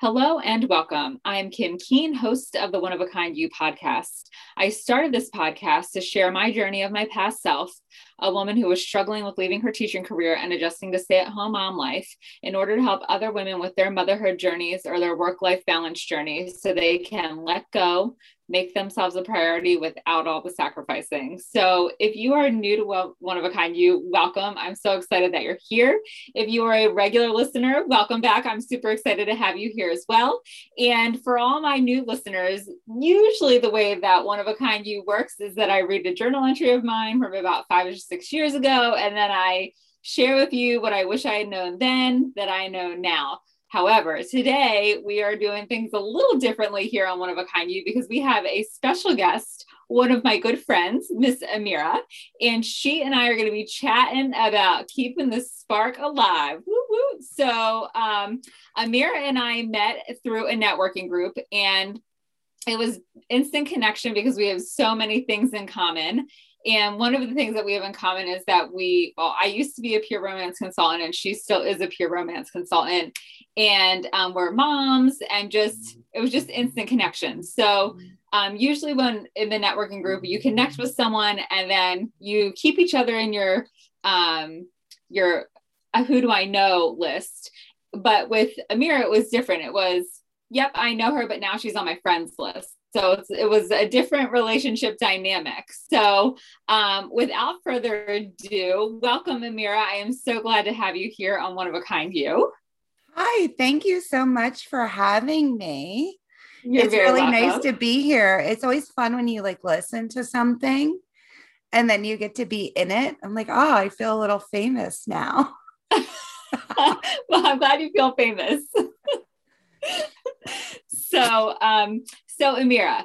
Hello and welcome. I'm Kim Keane, host of the One of a Kind You podcast. I started this podcast to share my journey of my past self, a woman who was struggling with leaving her teaching career and adjusting to stay at home mom life, in order to help other women with their motherhood journeys or their work life balance journeys so they can let go, make themselves a priority without all the sacrificing. So, if you are new to One of a Kind, you welcome. I'm so excited that you're here. If you are a regular listener, welcome back. I'm super excited to have you here as well. And for all my new listeners, usually the way that One of a Kind You works is that I read a journal entry of mine from about five or six years ago, and then I share with you what I wish I had known then that I know now. However, today we are doing things a little differently here on One of a Kind You because we have a special guest, one of my good friends, Miss Amira, and she and I are going to be chatting about keeping the spark alive. Woo woo. So, um, Amira and I met through a networking group, and it was instant connection because we have so many things in common. And one of the things that we have in common is that we, well, I used to be a pure romance consultant and she still is a pure romance consultant. And um, we're moms and just, it was just instant connection. So um, usually when in the networking group, you connect with someone and then you keep each other in your, um, your who do I know list. But with Amira, it was different. It was, yep, I know her, but now she's on my friends list. So it was a different relationship dynamic. So, um, without further ado, welcome, Amira. I am so glad to have you here on One of a Kind You. Hi, thank you so much for having me. You're it's really welcome. nice to be here. It's always fun when you like listen to something and then you get to be in it. I'm like, oh, I feel a little famous now. well, I'm glad you feel famous. so, um, so, Amira,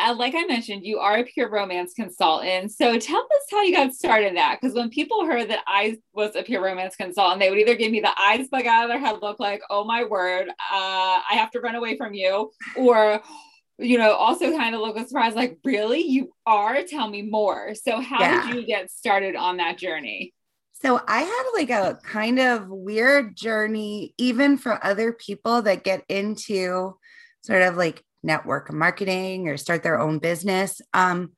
uh, like I mentioned, you are a pure romance consultant. So tell us how you got started that. Because when people heard that I was a pure romance consultant, they would either give me the eyes bug out of their head, look like, oh my word, uh, I have to run away from you, or you know, also kind of look surprised, like, really, you are? Tell me more. So, how yeah. did you get started on that journey? So I had like a kind of weird journey, even for other people that get into sort of like network marketing or start their own business. Um,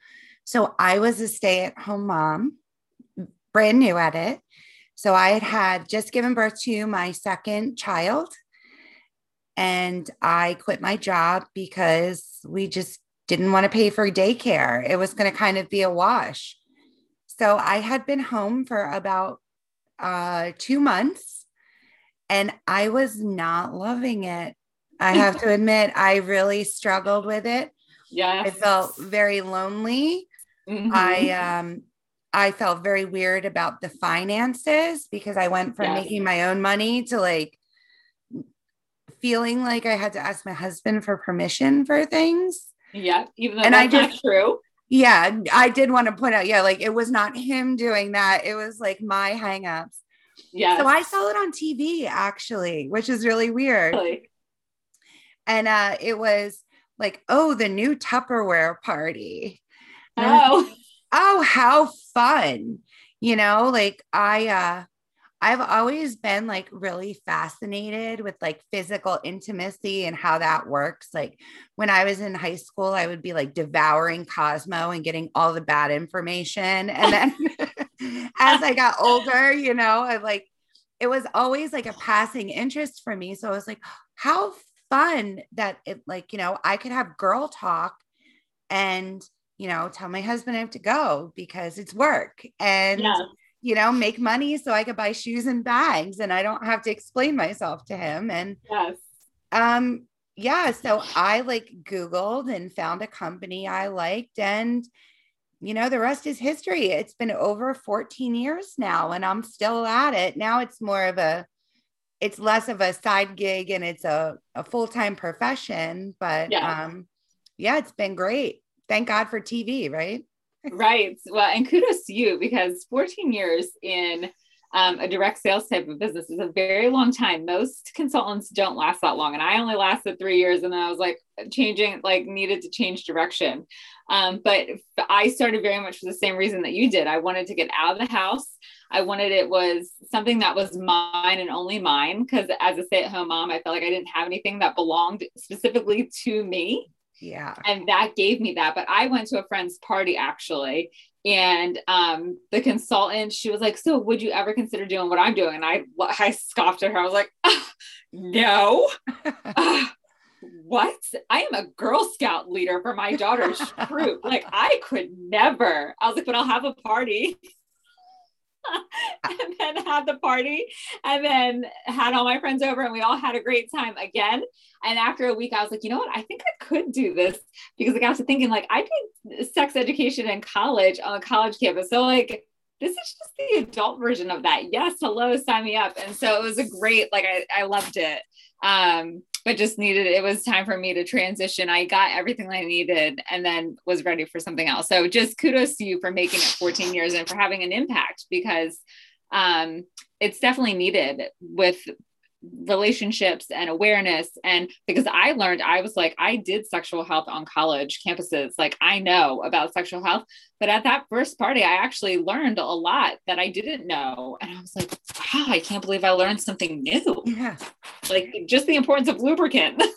so I was a stay at home mom, brand new at it. So I had had just given birth to my second child. And I quit my job because we just didn't want to pay for daycare. It was going to kind of be a wash. So I had been home for about uh, two months and I was not loving it. I have to admit, I really struggled with it. Yeah. I felt very lonely. Mm-hmm. I um I felt very weird about the finances because I went from yes. making my own money to like feeling like I had to ask my husband for permission for things. Yeah, even though and that's I just, not true. Yeah, I did want to point out, yeah, like it was not him doing that. It was like my hangups. Yeah. So I saw it on TV actually, which is really weird. Really? And uh, it was like, oh, the new Tupperware party. oh. oh, how fun. You know, like I uh I've always been like really fascinated with like physical intimacy and how that works. Like when I was in high school, I would be like devouring Cosmo and getting all the bad information. And then as I got older, you know, I like it was always like a passing interest for me. So I was like, how fun that it like, you know, I could have girl talk and, you know, tell my husband I have to go because it's work and, yeah. You know, make money so I could buy shoes and bags and I don't have to explain myself to him. And, yes. um, yeah, so I like Googled and found a company I liked and, you know, the rest is history. It's been over 14 years now and I'm still at it. Now it's more of a it's less of a side gig and it's a, a full-time profession but yeah. um yeah it's been great thank god for tv right right well and kudos to you because 14 years in um, a direct sales type of business is a very long time. Most consultants don't last that long. And I only lasted three years and then I was like changing, like needed to change direction. Um, but I started very much for the same reason that you did. I wanted to get out of the house. I wanted it was something that was mine and only mine. Because as a stay at home mom, I felt like I didn't have anything that belonged specifically to me. Yeah. And that gave me that. But I went to a friend's party actually. And um, the consultant, she was like, So would you ever consider doing what I'm doing? And I, I scoffed at her. I was like, oh, No. uh, what? I am a Girl Scout leader for my daughter's troop. Like, I could never. I was like, But I'll have a party. and then had the party and then had all my friends over and we all had a great time again. And after a week, I was like, you know what? I think I could do this because I got to thinking like I did sex education in college on a college campus. So like this is just the adult version of that. Yes, hello, sign me up. And so it was a great, like I, I loved it. Um, but just needed it was time for me to transition. I got everything I needed and then was ready for something else. So just kudos to you for making it 14 years and for having an impact because um, it's definitely needed with relationships and awareness. And because i learned i was like i did sexual health on college campuses. Like i know about sexual health. But at that first party i actually learned a lot that i didn't know. And i was like wow i can't believe i learned something new. Yeah. Like just the importance of lubricant.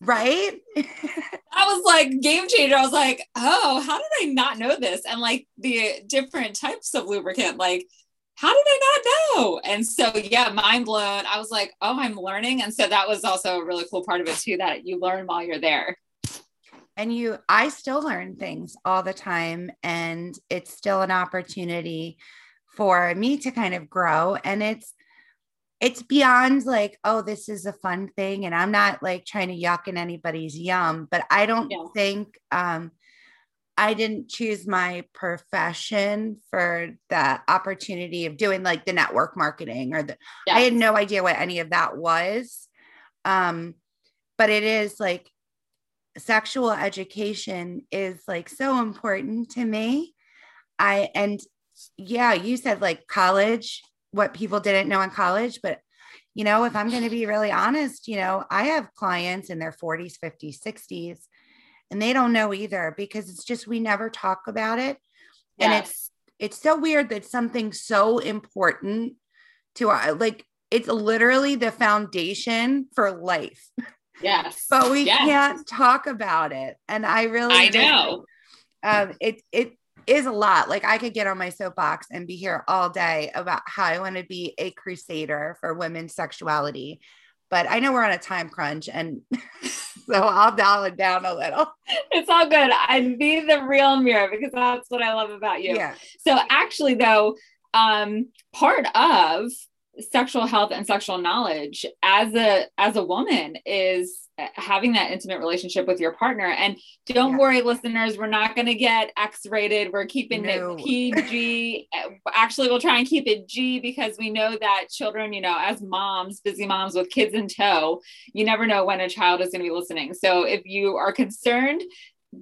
Right? I was like game changer. I was like oh how did i not know this? And like the different types of lubricant like how did I not know? And so, yeah, mind blown. I was like, oh, I'm learning. And so that was also a really cool part of it too, that you learn while you're there. And you, I still learn things all the time. And it's still an opportunity for me to kind of grow. And it's, it's beyond like, oh, this is a fun thing. And I'm not like trying to yuck in anybody's yum, but I don't yeah. think, um, I didn't choose my profession for the opportunity of doing like the network marketing or the yes. I had no idea what any of that was. Um, but it is like sexual education is like so important to me. I and yeah, you said like college, what people didn't know in college, but you know, if I'm going to be really honest, you know, I have clients in their 40s, 50s, 60s and they don't know either because it's just we never talk about it. Yes. and it's it's so weird that something so important to our like it's literally the foundation for life. Yes. But we yes. can't talk about it. And i really i know. um it it is a lot. Like i could get on my soapbox and be here all day about how i want to be a crusader for women's sexuality. But I know we're on a time crunch and so I'll dial it down a little. It's all good. I be the real mirror because that's what I love about you. Yeah. So actually though, um, part of sexual health and sexual knowledge as a as a woman is having that intimate relationship with your partner. And don't yeah. worry listeners we're not going to get x rated we're keeping no. it pg actually we'll try and keep it g because we know that children you know as moms busy moms with kids in tow you never know when a child is going to be listening. So if you are concerned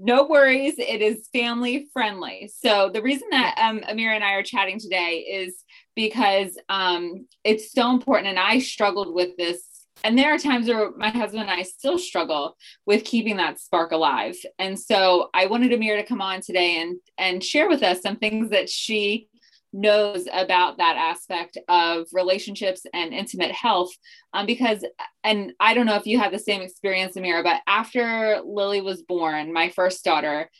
no worries. It is family friendly. So the reason that um, amira and i are chatting today is because um, it's so important. And I struggled with this. And there are times where my husband and I still struggle with keeping that spark alive. And so I wanted Amira to come on today and and share with us some things that she knows about that aspect of relationships and intimate health um, because and i don't know if you had the same experience amira but after lily was born my first daughter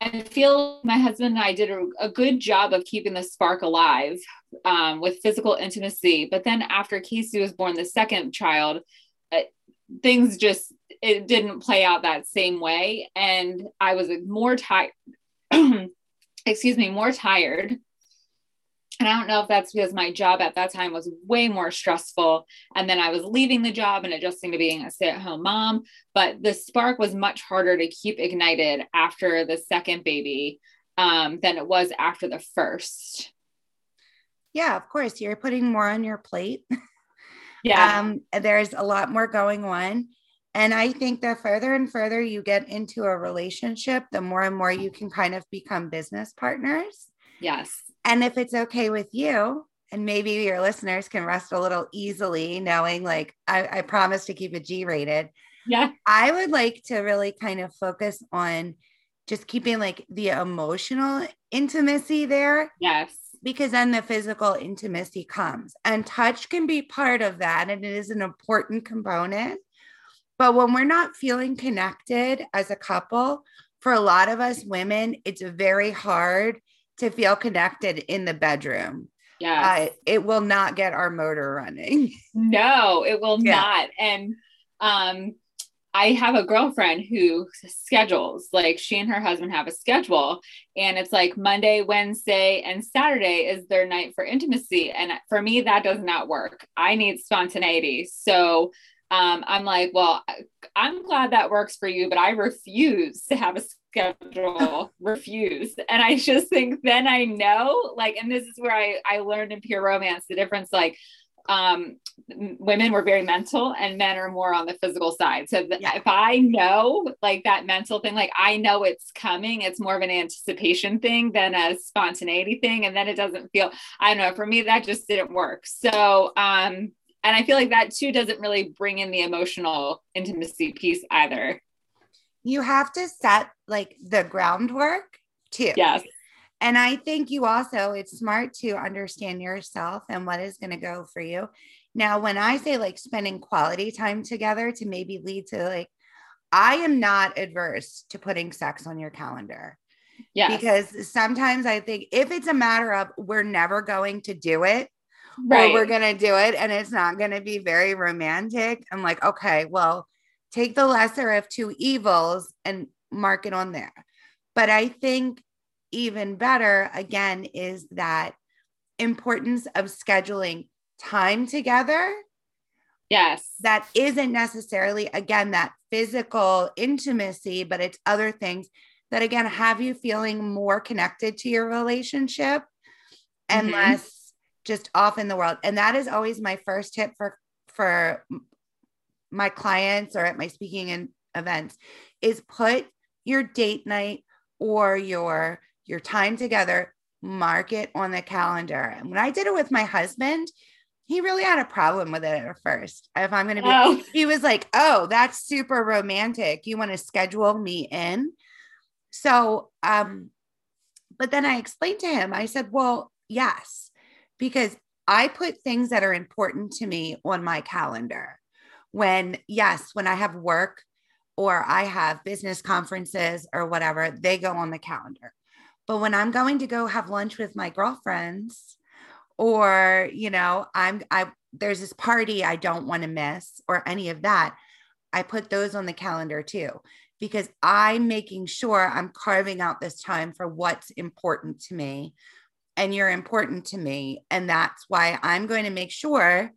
I feel my husband and I did a, a good job of keeping the spark alive um, with physical intimacy. But then after Casey was born, the second child, uh, things just it didn't play out that same way, and I was more tired. excuse me, more tired and I don't know if that's because my job at that time was way more stressful. And then I was leaving the job and adjusting to being a stay at home mom. But the spark was much harder to keep ignited after the second baby um, than it was after the first. Yeah, of course. You're putting more on your plate. Yeah. Um, there's a lot more going on. And I think the further and further you get into a relationship, the more and more you can kind of become business partners. Yes. And if it's okay with you, and maybe your listeners can rest a little easily knowing like I, I promise to keep it G rated. Yeah. I would like to really kind of focus on just keeping like the emotional intimacy there. Yes. because then the physical intimacy comes and touch can be part of that and it is an important component but when we're not feeling connected as a couple for a lot of us women it's very hard to feel connected in the bedroom yeah uh, it will not get our motor running no it will yeah. not and um I have a girlfriend who schedules, like she and her husband have a schedule, and it's like Monday, Wednesday, and Saturday is their night for intimacy. And for me, that does not work. I need spontaneity. So um, I'm like, well, I'm glad that works for you, but I refuse to have a schedule, refuse. And I just think then I know, like, and this is where I, I learned in pure romance the difference, like, um, women were very mental and men are more on the physical side. So th- yeah. if I know like that mental thing, like I know it's coming, it's more of an anticipation thing than a spontaneity thing. And then it doesn't feel, I don't know, for me, that just didn't work. So, um, and I feel like that too doesn't really bring in the emotional intimacy piece either. You have to set like the groundwork too. Yes. And I think you also, it's smart to understand yourself and what is going to go for you. Now, when I say like spending quality time together to maybe lead to like, I am not adverse to putting sex on your calendar. Yeah. Because sometimes I think if it's a matter of we're never going to do it, right. or we're going to do it and it's not going to be very romantic, I'm like, okay, well, take the lesser of two evils and mark it on there. But I think even better, again, is that importance of scheduling time together. Yes. That isn't necessarily, again, that physical intimacy, but it's other things that, again, have you feeling more connected to your relationship and mm-hmm. less just off in the world. And that is always my first tip for, for my clients or at my speaking and events is put your date night or your your time together, mark it on the calendar. And when I did it with my husband, he really had a problem with it at first. If I'm going to be, oh. he was like, oh, that's super romantic. You want to schedule me in? So, um, but then I explained to him, I said, well, yes, because I put things that are important to me on my calendar. When, yes, when I have work or I have business conferences or whatever, they go on the calendar. But when I'm going to go have lunch with my girlfriends, or, you know, I'm, I, there's this party I don't want to miss, or any of that, I put those on the calendar too, because I'm making sure I'm carving out this time for what's important to me. And you're important to me. And that's why I'm going to make sure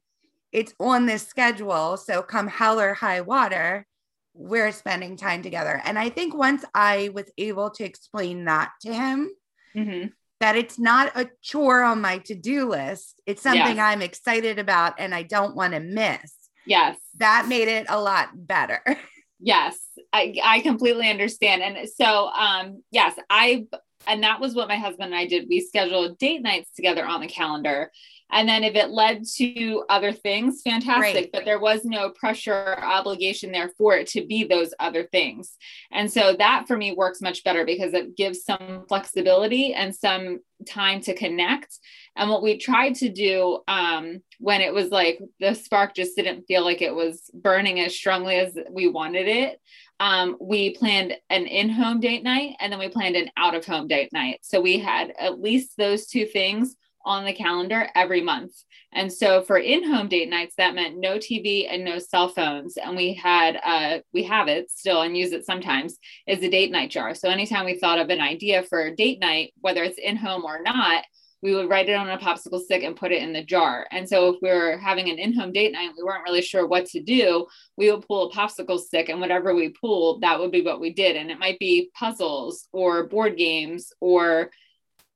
it's on this schedule. So come hell or high water, we're spending time together. And I think once I was able to explain that to him, mm-hmm. that it's not a chore on my to do list, it's something yes. I'm excited about and I don't want to miss. Yes. That made it a lot better. Yes, I, I completely understand. And so, um, yes, I, and that was what my husband and I did. We scheduled date nights together on the calendar. And then if it led to other things, fantastic. Right. But there was no pressure or obligation there for it to be those other things. And so that for me works much better because it gives some flexibility and some time to connect. And what we tried to do um, when it was like the spark just didn't feel like it was burning as strongly as we wanted it. Um, we planned an in home date night and then we planned an out of home date night. So we had at least those two things on the calendar every month. And so for in-home date nights, that meant no TV and no cell phones. And we had, uh, we have it still and use it sometimes, is a date night jar. So anytime we thought of an idea for a date night, whether it's in-home or not, we would write it on a popsicle stick and put it in the jar. And so if we were having an in-home date night, we weren't really sure what to do, we would pull a popsicle stick and whatever we pulled, that would be what we did. And it might be puzzles or board games or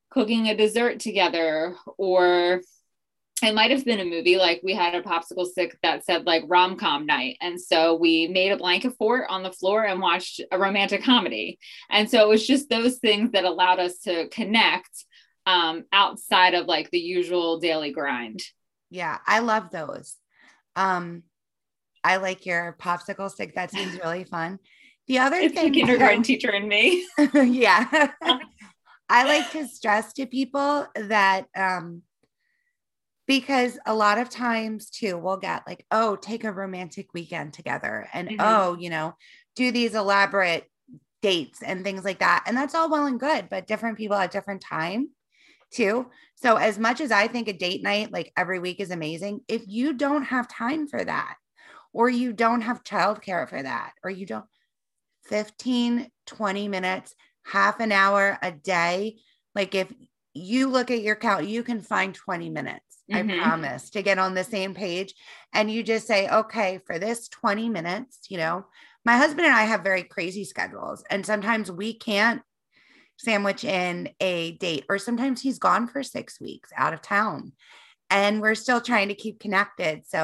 cooking a dessert together or it might have been a movie like we had a popsicle stick that said like rom-com night and so we made a blanket fort on the floor and watched a romantic comedy and so it was just those things that allowed us to connect um, outside of like the usual daily grind. Yeah i love those. Um, i like your popsicle stick. That seems really fun. The other it's thing the kindergarten teacher and me. Yeah. I like to stress to people that um because a lot of times too we'll get like oh take a romantic weekend together and mm-hmm. oh you know do these elaborate dates and things like that. And that's all well and good but different people at different time too so as much as i think a date night like every week is amazing if you don't have time for that or you don't have childcare for that or you don't 15 20 minutes half an hour a day like if you look at your count you can find 20 minutes mm-hmm. I promise, to get on the same page. And you just say, okay, for this 20 minutes, you know, my husband and I have very crazy schedules. And sometimes we can't sandwich in a date, or sometimes he's gone for six weeks out of town. And we're still trying to keep connected. So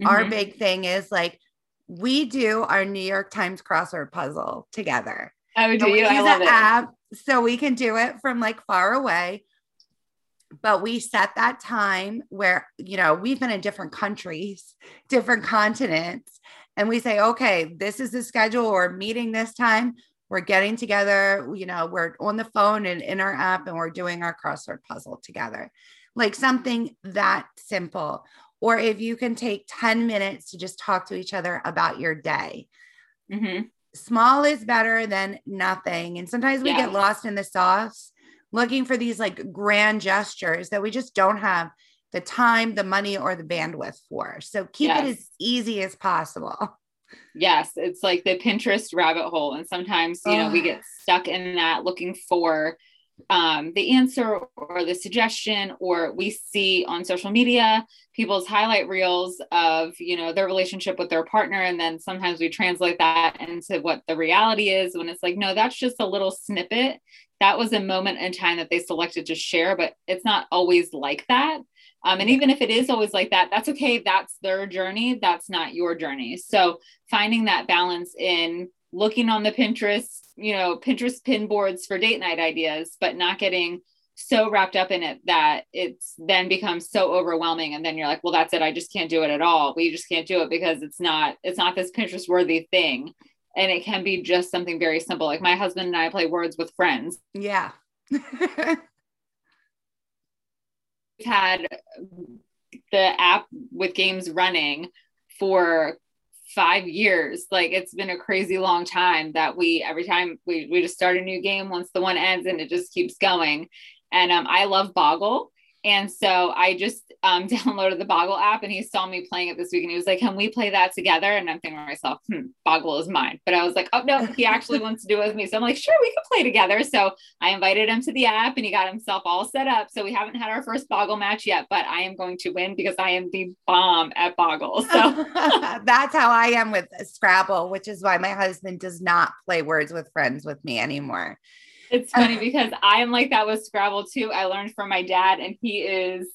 mm-hmm. our big thing is like, we do our New York Times crossword puzzle together. Oh, do you? I love it. App so we can do it from like far away but we set that time where you know we've been in different countries different continents and we say okay this is the schedule we're meeting this time we're getting together you know we're on the phone and in our app and we're doing our crossword puzzle together like something that simple or if you can take 10 minutes to just talk to each other about your day mm-hmm. small is better than nothing and sometimes we yeah. get lost in the sauce looking for these like grand gestures that we just don't have the time, the money, or the bandwidth for. So keep yes. it as easy as possible. Yes, it's like the Pinterest rabbit hole. And sometimes, you know, we get stuck in that looking for um, the answer or the suggestion, or we see on social media people's highlight reels of, you know, their relationship with their partner. And then sometimes we translate that into what the reality is when it's like, no, that's just a little snippet that was a moment in time that they selected to share, but it's not always like that. Um, and even if it is always like that, that's okay. That's their journey. That's not your journey. So finding that balance in looking on the Pinterest, you know, Pinterest pin boards for date night ideas, but not getting so wrapped up in it that it's then becomes so overwhelming. And then you're like well that's it. I just can't do it at all. We just can't do it because it's not it's not this pinterest worthy thing. And it can be just something very simple. Like my husband and i play words with friends. Yeah had the app with games running for five years. Like it's been a crazy long time that we every time we, we just start a new game once the one ends and it just keeps going. And um, i love boggle and so I just um, downloaded the Boggle app and he saw me playing it this week and he was like, Can we play that together? And I'm thinking to myself, hmm, Boggle is mine. But I was like, Oh, no, he actually wants to do it with me. So I'm like, Sure, we can play together. So I invited him to the app and he got himself all set up. So we haven't had our first Boggle match yet, but I am going to win because I am the bomb at Boggle. So that's how I am with Scrabble, which is why my husband does not play words with friends with me anymore. It's funny because I am like that with Scrabble too. I learned from my dad, and he is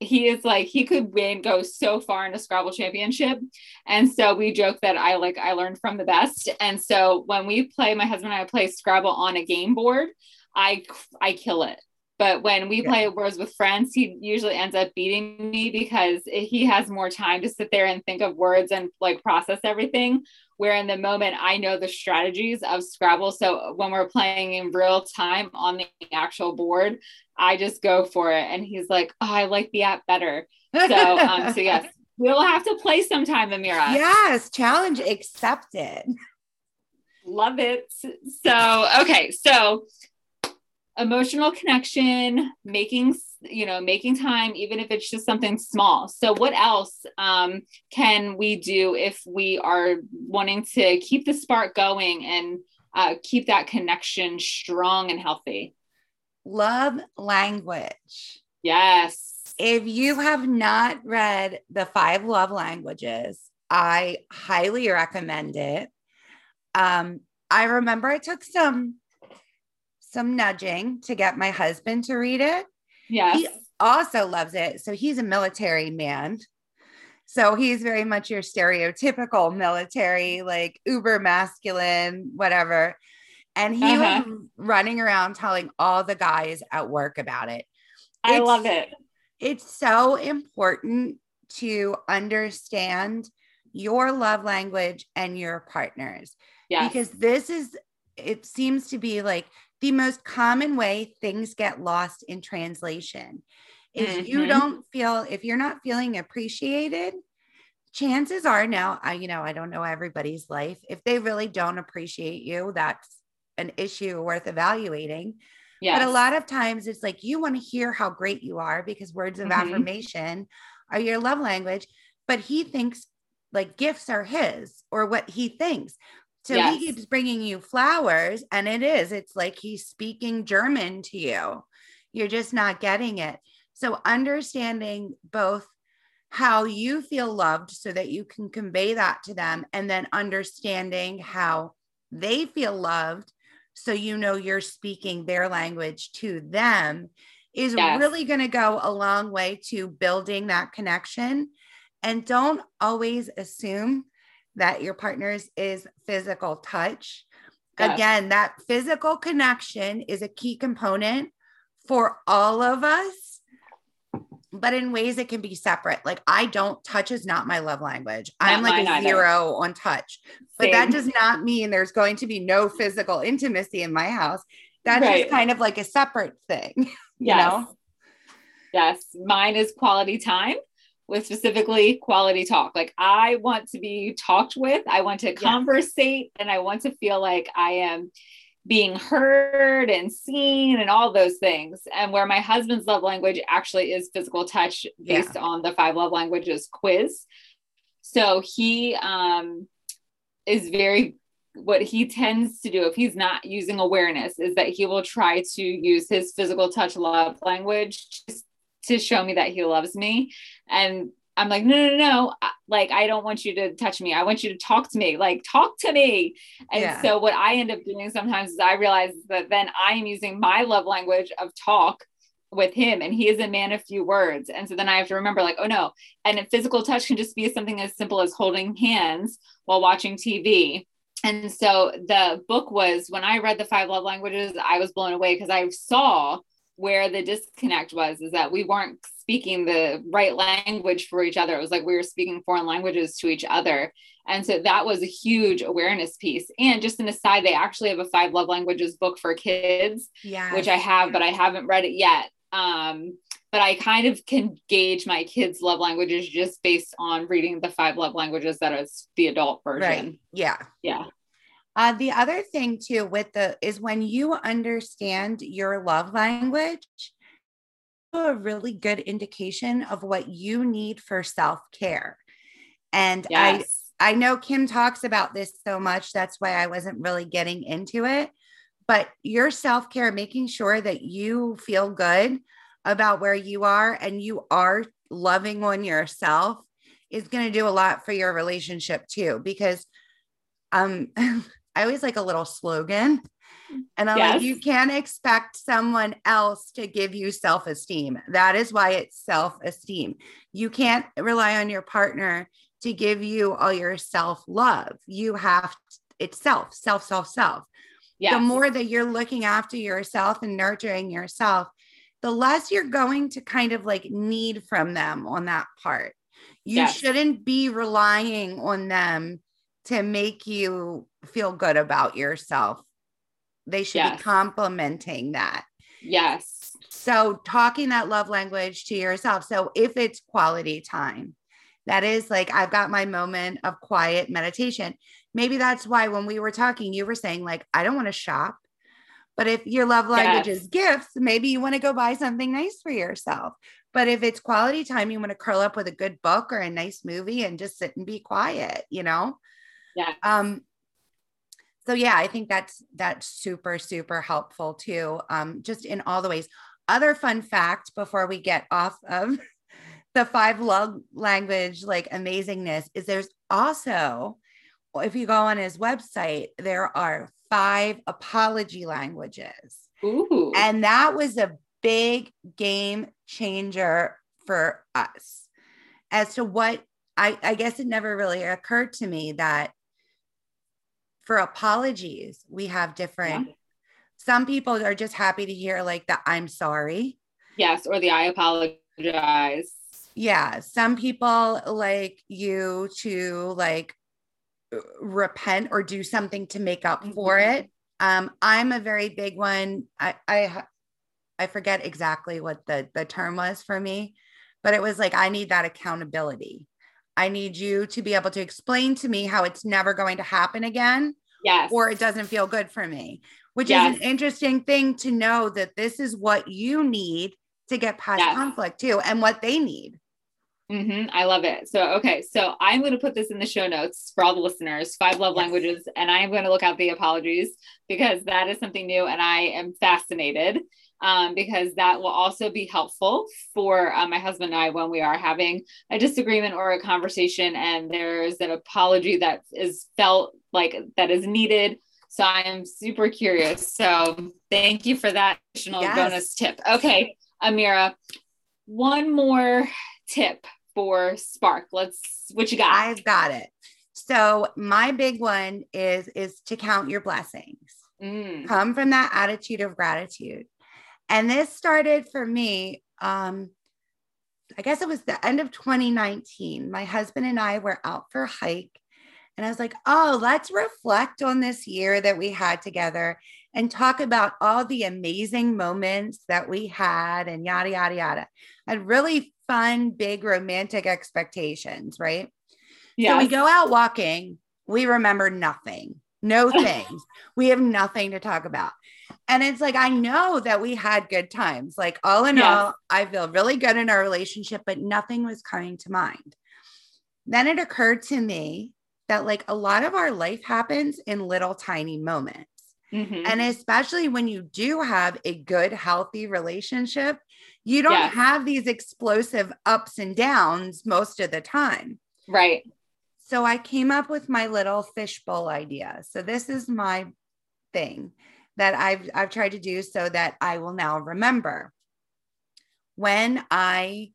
he is like he could win go so far in a Scrabble championship. And so we joke that I like I learned from the best. And so when we play, my husband and I play Scrabble on a game board, I I kill it. But when we yeah. play words with friends, he usually ends up beating me because he has more time to sit there and think of words and like process everything where in the moment I know the strategies of Scrabble. So when we're playing in real time on the actual board, I just go for it. And he's like, oh, I like the app better. So, um, so yes, we'll have to play sometime, Amira. Yes, challenge accepted. Love it. So, okay. So emotional connection, making you know making time even if it's just something small. So what else um, can we do if we are wanting to keep the spark going and uh, keep that connection strong and healthy? Love language. Yes. If you have not read the five love languages i highly recommend it. Um, i remember i took some some nudging to get my husband to read it yeah. He also loves it. So he's a military man. So he's very much your stereotypical military, like uber masculine, whatever. And he uh-huh. was running around telling all the guys at work about it. I it's, love it. It's so important to understand your love language and your partners. Yeah. Because this is, it seems to be like the most common way things get lost in translation is mm-hmm. you don't feel if you're not feeling appreciated chances are now i you know i don't know everybody's life if they really don't appreciate you that's an issue worth evaluating yes. but a lot of times it's like you want to hear how great you are because words of mm-hmm. affirmation are your love language but he thinks like gifts are his or what he thinks so yes. he keeps bringing you flowers and it is it's like he's speaking german to you you're just not getting it so understanding both how you feel loved so that you can convey that to them and then understanding how they feel loved so you know you're speaking their language to them is yes. really going to go a long way to building that connection and don't always assume that your partner's is physical touch yes. again that physical connection is a key component for all of us but in ways it can be separate. Like I don't touch is not my love language. Not I'm like a either. zero on touch. But Same. that does not mean there's going to be no physical intimacy in my house. That's right. just kind of like a separate thing. You know? Yes. Mine is quality time with specifically quality talk. Like I want to be talked with. I want to yes. conversate and I want to feel like I am being heard and seen and all those things. And where my husband's love language actually is physical touch based yeah. on the five love languages quiz. So he um, is very, what he tends to do if he's not using awareness is that he will try to use his physical touch love language to show me that he loves me. And I'm like, no, no, no, like I don't want you to touch me. I want you to talk to me. Like talk to me. And yeah. so what I end up doing sometimes is I realize that then I am using my love language of talk with him and he is a man of few words. And so then I have to remember like, oh no. And a physical touch can just be something as simple as holding hands while watching TV. And so the book was when I read the five love languages, I was blown away because I saw where the disconnect was is that we weren't speaking the right language for each other. It was like we were speaking foreign languages to each other. And so that was a huge awareness piece. And just an aside, they actually have a five love languages book for kids, yes. which I have, but I haven't read it yet. Um, but I kind of can gauge my kids' love languages just based on reading the five love languages that is the adult version. Right. Yeah. Yeah. Uh, the other thing too with the is when you understand your love language, a really good indication of what you need for self-care. And yes. I I know Kim talks about this so much that's why I wasn't really getting into it, but your self-care making sure that you feel good about where you are and you are loving on yourself is going to do a lot for your relationship too because um I always like a little slogan. And I'm yes. like, you can't expect someone else to give you self esteem. That is why it's self esteem. You can't rely on your partner to give you all your self love. You have it's self, self, self, self. Yes. The more that you're looking after yourself and nurturing yourself, the less you're going to kind of like need from them on that part. You yes. shouldn't be relying on them to make you feel good about yourself. They should yes. be complimenting that. Yes. So, talking that love language to yourself. So, if it's quality time, that is like, I've got my moment of quiet meditation. Maybe that's why when we were talking, you were saying, like, I don't want to shop. But if your love language yes. is gifts, maybe you want to go buy something nice for yourself. But if it's quality time, you want to curl up with a good book or a nice movie and just sit and be quiet, you know? Yeah. Um, so yeah, I think that's that's super super helpful too. Um, just in all the ways. Other fun fact before we get off of the five love language like amazingness is there's also if you go on his website there are five apology languages Ooh. and that was a big game changer for us as to what I, I guess it never really occurred to me that for apologies, we have different. Yeah. Some people are just happy to hear like the I'm sorry. Yes, or the I apologize. Yeah, some people like you to like repent or do something to make up mm-hmm. for it. Um, I'm a very big one. I, I I forget exactly what the the term was for me, but it was like I need that accountability. I need you to be able to explain to me how it's never going to happen again. Yes. Or it doesn't feel good for me, which Yes. is an interesting thing to know that this is what you need to get past Yes. conflict too, and what they need. Mm-hmm. I love it. So, okay. So I'm going to put this in the show notes for all the listeners, five love Yes. languages, and I am going to look out the apologies because that is something new and I am fascinated um, because that will also be helpful for uh, my husband and I when we are having a disagreement or a conversation and there's an apology that is felt like that is needed. So I am super curious. So thank you for that additional Yes. bonus tip. Okay, Amira, one more tip for Spark. Let's what you got? I've got it. So my big one is is to count your blessings. Mm, Come from that attitude of gratitude. And this started for me um I guess it was the end of 2019. My husband and I were out for a hike and I was like, "Oh, let's reflect on this year that we had together and talk about all the amazing moments that we had and yada yada yada." I had really fun big romantic expectations, right? Yeah. So we go out walking. We remember nothing, no things. we have nothing to talk about. And it's like, I know that we had good times. Like, all in Yes. all, I feel really good in our relationship, but nothing was coming to mind. Then it occurred to me that, like, a lot of our life happens in little tiny moments. Mhm. And especially when you do have a good, healthy relationship, you don't Yes. have these explosive ups and downs most of the time. right. So I came up with my little fishbowl idea. So this is my thing that I've I've tried to do so that I will now remember. When I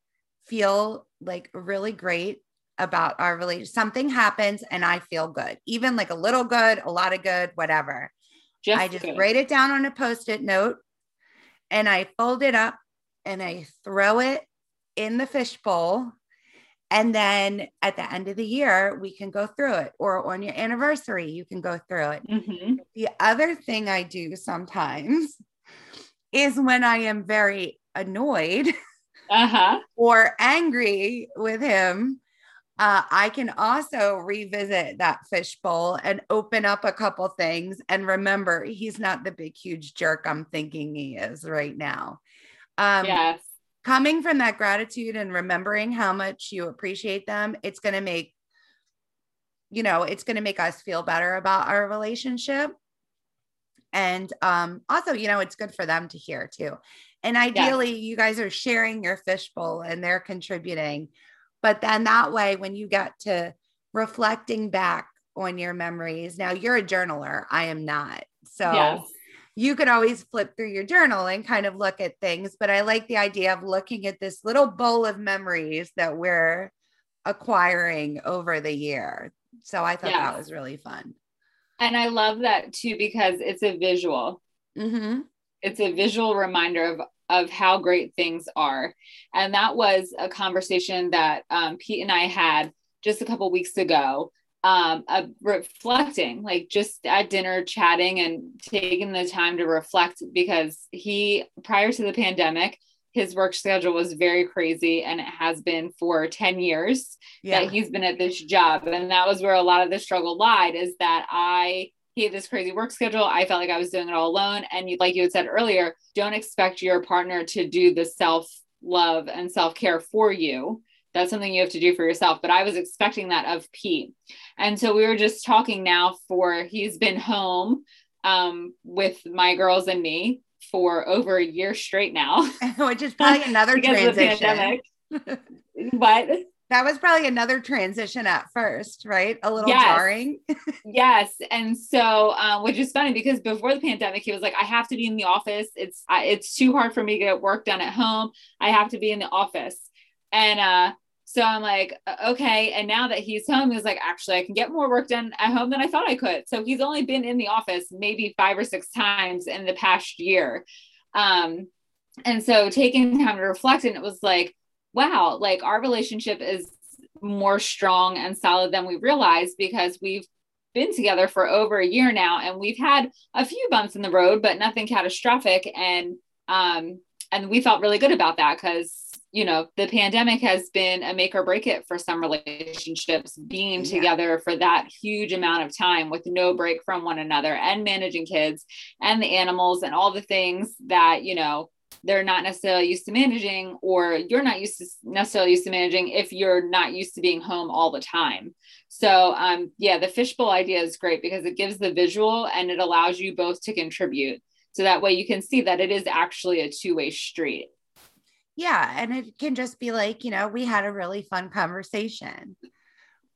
feel like really great about our relationship, something happens and I feel good, even like a little good, a lot of good, whatever. Just, I just good. write it down on a post-it note and I fold it up and I throw it in the fishbowl. And then at the end of the year, we can go through it, or on your anniversary, you can go through it. Mhm. The other thing I do sometimes is when I am very annoyed Uh-huh. or angry with him, uh, I can also revisit that fishbowl and open up a couple things and remember he's not the big, huge jerk I'm thinking he is right now. Um, yes. Coming from that gratitude and remembering how much you appreciate them, it's going to make, you know, it's going to make us feel better about our relationship. And um, also, you know, it's good for them to hear too. And ideally, you guys are sharing your fishbowl and they're contributing. But then that way, when you get to reflecting back on your memories, now you're a journaler. I am not. So Yes. You can always flip through your journal and kind of look at things. But I like the idea of looking at this little bowl of memories that we're acquiring over the year. So I thought that was really fun. And I love that too because it's a visual. hmm It's a visual reminder of of how great things are. And that was a conversation that um, Pete and I had just a couple weeks ago. Um, uh, reflecting, like just at dinner, chatting and taking the time to reflect because he, prior to the pandemic, his work schedule was very crazy and it has been for 10 years Yeah. that he's been at this job. And that was where a lot of the struggle lied is that I he had this crazy work schedule. I felt like I was doing it all alone. And you, like you had said earlier, don't expect your partner to do the self love and self care for you. That's something you have to do for yourself. But I was expecting that of Pete. And so we were just talking now for he's been home um, with my girls and me for over a year straight now Which is probably another because of the transition. but That was probably another transition at first, right? A little Yes. jarring. Yes, and so um, which is funny because before the pandemic, he was like, "I have to be in the office. It's I, it's too hard for me to get work done at home. I have to be in the office." And uh, so I'm like, "Uh, "Okay." And now that he's home, he's like, "Actually, I can get more work done at home than I thought I could." So he's only been in the office maybe five or six times in the past year. Um, and so taking time to reflect, and it was like, "Wow!" Like our relationship is more strong and solid than we realized because we've been together for over a year now, and we've had a few bumps in the road, but nothing catastrophic. And um, and we felt really good about that because you know the pandemic has been a make or break it for some relationships being yeah. together for that huge amount of time with no break from one another and managing kids and the animals and all the things that you know they're not necessarily used to managing or you're not used to necessarily used to managing if you're not used to being home all the time. So um yeah the fishbowl idea is great because it gives the visual and it allows you both to contribute. So that way you can see that it is actually a two-way street yeah and it can just be like you know we had a really fun conversation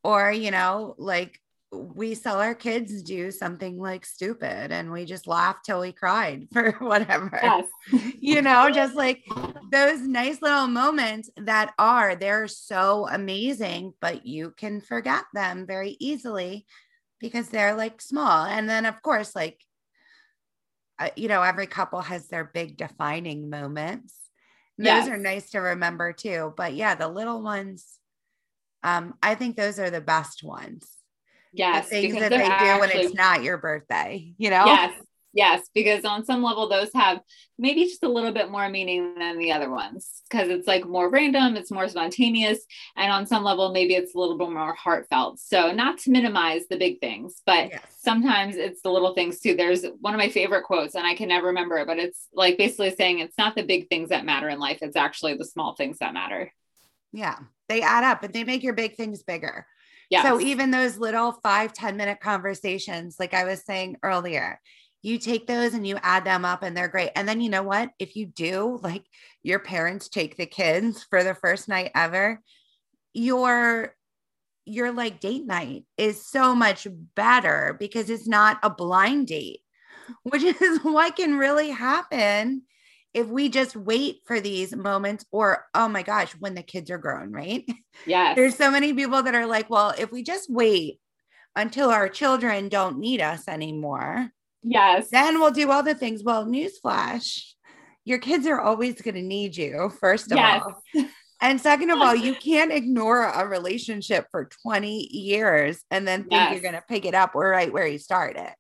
or you know like we saw our kids do something like stupid and we just laughed till we cried for whatever. Yes. you know, just like those nice little moments that are, they're so amazing, but you can forget them very easily because they're like small. And then, of course, like, uh, you know, every couple has their big defining moments. Yes. Those are nice to remember too. But yeah, the little ones, um, I think those are the best ones Yes. The things that they do when it's not your birthday, you know? Yes. Yes. Because on some level, those have maybe just a little bit more meaning than the other ones because it's like more random, it's more spontaneous. And on some level, maybe it's a little bit more heartfelt. So, not to minimize the big things, but yes. sometimes it's the little things too. There's one of my favorite quotes, and I can never remember it, but it's like basically saying it's not the big things that matter in life, it's actually the small things that matter. Yeah. They add up and they make your big things bigger. Yes. So even those little five ten minute conversations, like I was saying earlier, you take those and you add them up and they're great. And then you know what? If you do, like your parents take the kids for the first night ever, your your like date night is so much better because it's not a blind date, which is what can really happen if we just wait for these moments or oh my gosh when the kids are grown right yeah there's so many people that are like well if we just wait until our children don't need us anymore yes. Then we'll do the things. Well newsflash your kids are always going to need you first of yes. all. And second of all you can't ignore a relationship for 20 years and then think yes. you're going to pick it up right where you started.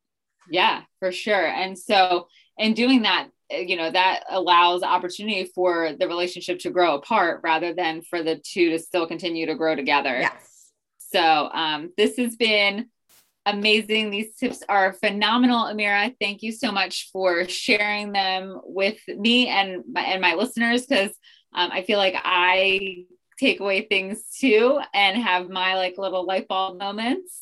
Yeah for sure. And so in doing that you know that allows opportunity for the relationship to grow apart rather than for the two to still continue to grow together. Yes. So um, this has been amazing these tips are phenomenal amira thank you so much for sharing them with me and my, and my listeners because um, i feel like i take away things too and have my like little light bulb moments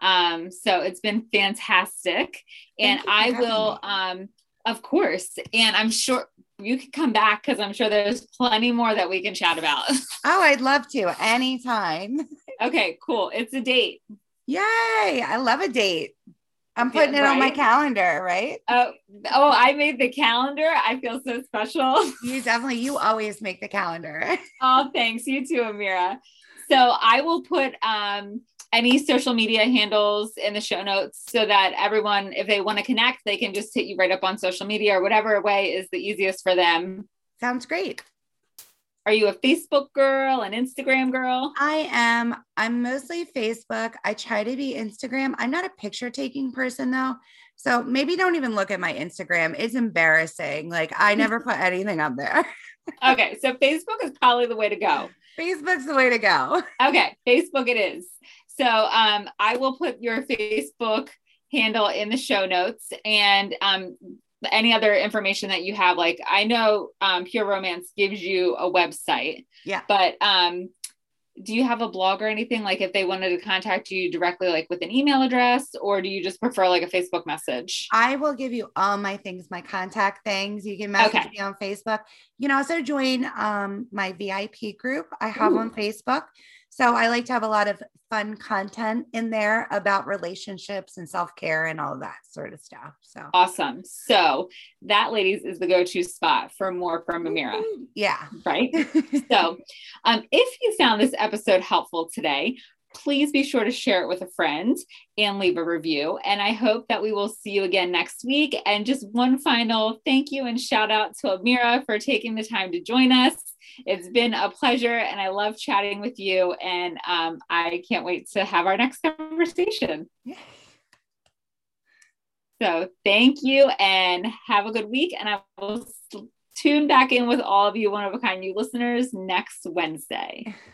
um, so it's been fantastic and i will um, of course. And I'm sure you can come back because I'm sure there's plenty more that we can chat about. Oh, I'd love to anytime. okay, cool. It's a date. Yay. I love a date. I'm putting yeah, it right? on my calendar, right? Oh, oh, I made the calendar. I feel so special. You definitely, you always make the calendar. oh, thanks. You too, Amira. So I will put um any social media handles in the show notes so that everyone, if they want to connect, they can just hit you right up on social media or whatever way is the easiest for them. Sounds great. Are you a Facebook girl, an Instagram girl? I am. I'm mostly Facebook. I try to be Instagram. I'm not a picture taking person though. So maybe don't even look at my Instagram. It's embarrassing. Like I never put anything up there. okay. So Facebook is probably the way to go. Facebook's the way to go. Okay. Facebook it is. So um, I will put your Facebook handle in the show notes and um, any other information that you have. Like I know um, Pure Romance gives you a website. Yeah. But um, do you have a blog or anything? Like if they wanted to contact you directly, like with an email address, or do you just prefer like a Facebook message? I will give you all my things, my contact things. You can message okay. me on Facebook. You can also join um, my VIP group I have Ooh. on Facebook. So I like to have a lot of fun content in there about relationships and self care and all of that sort of stuff. So awesome. So that, ladies, is the go to spot for more from Amira. Yeah. Right. so um, if you found this episode helpful today, please be sure to share it with a friend and leave a review. And I hope that we will see you again next week. And just one final thank you and shout out to Amira for taking the time to join us. It's been a pleasure and I love chatting with you. And um, I can't wait to have our next conversation. So thank you and have a good week. And I will tune back in with all of you, one of a kind, you listeners, next Wednesday.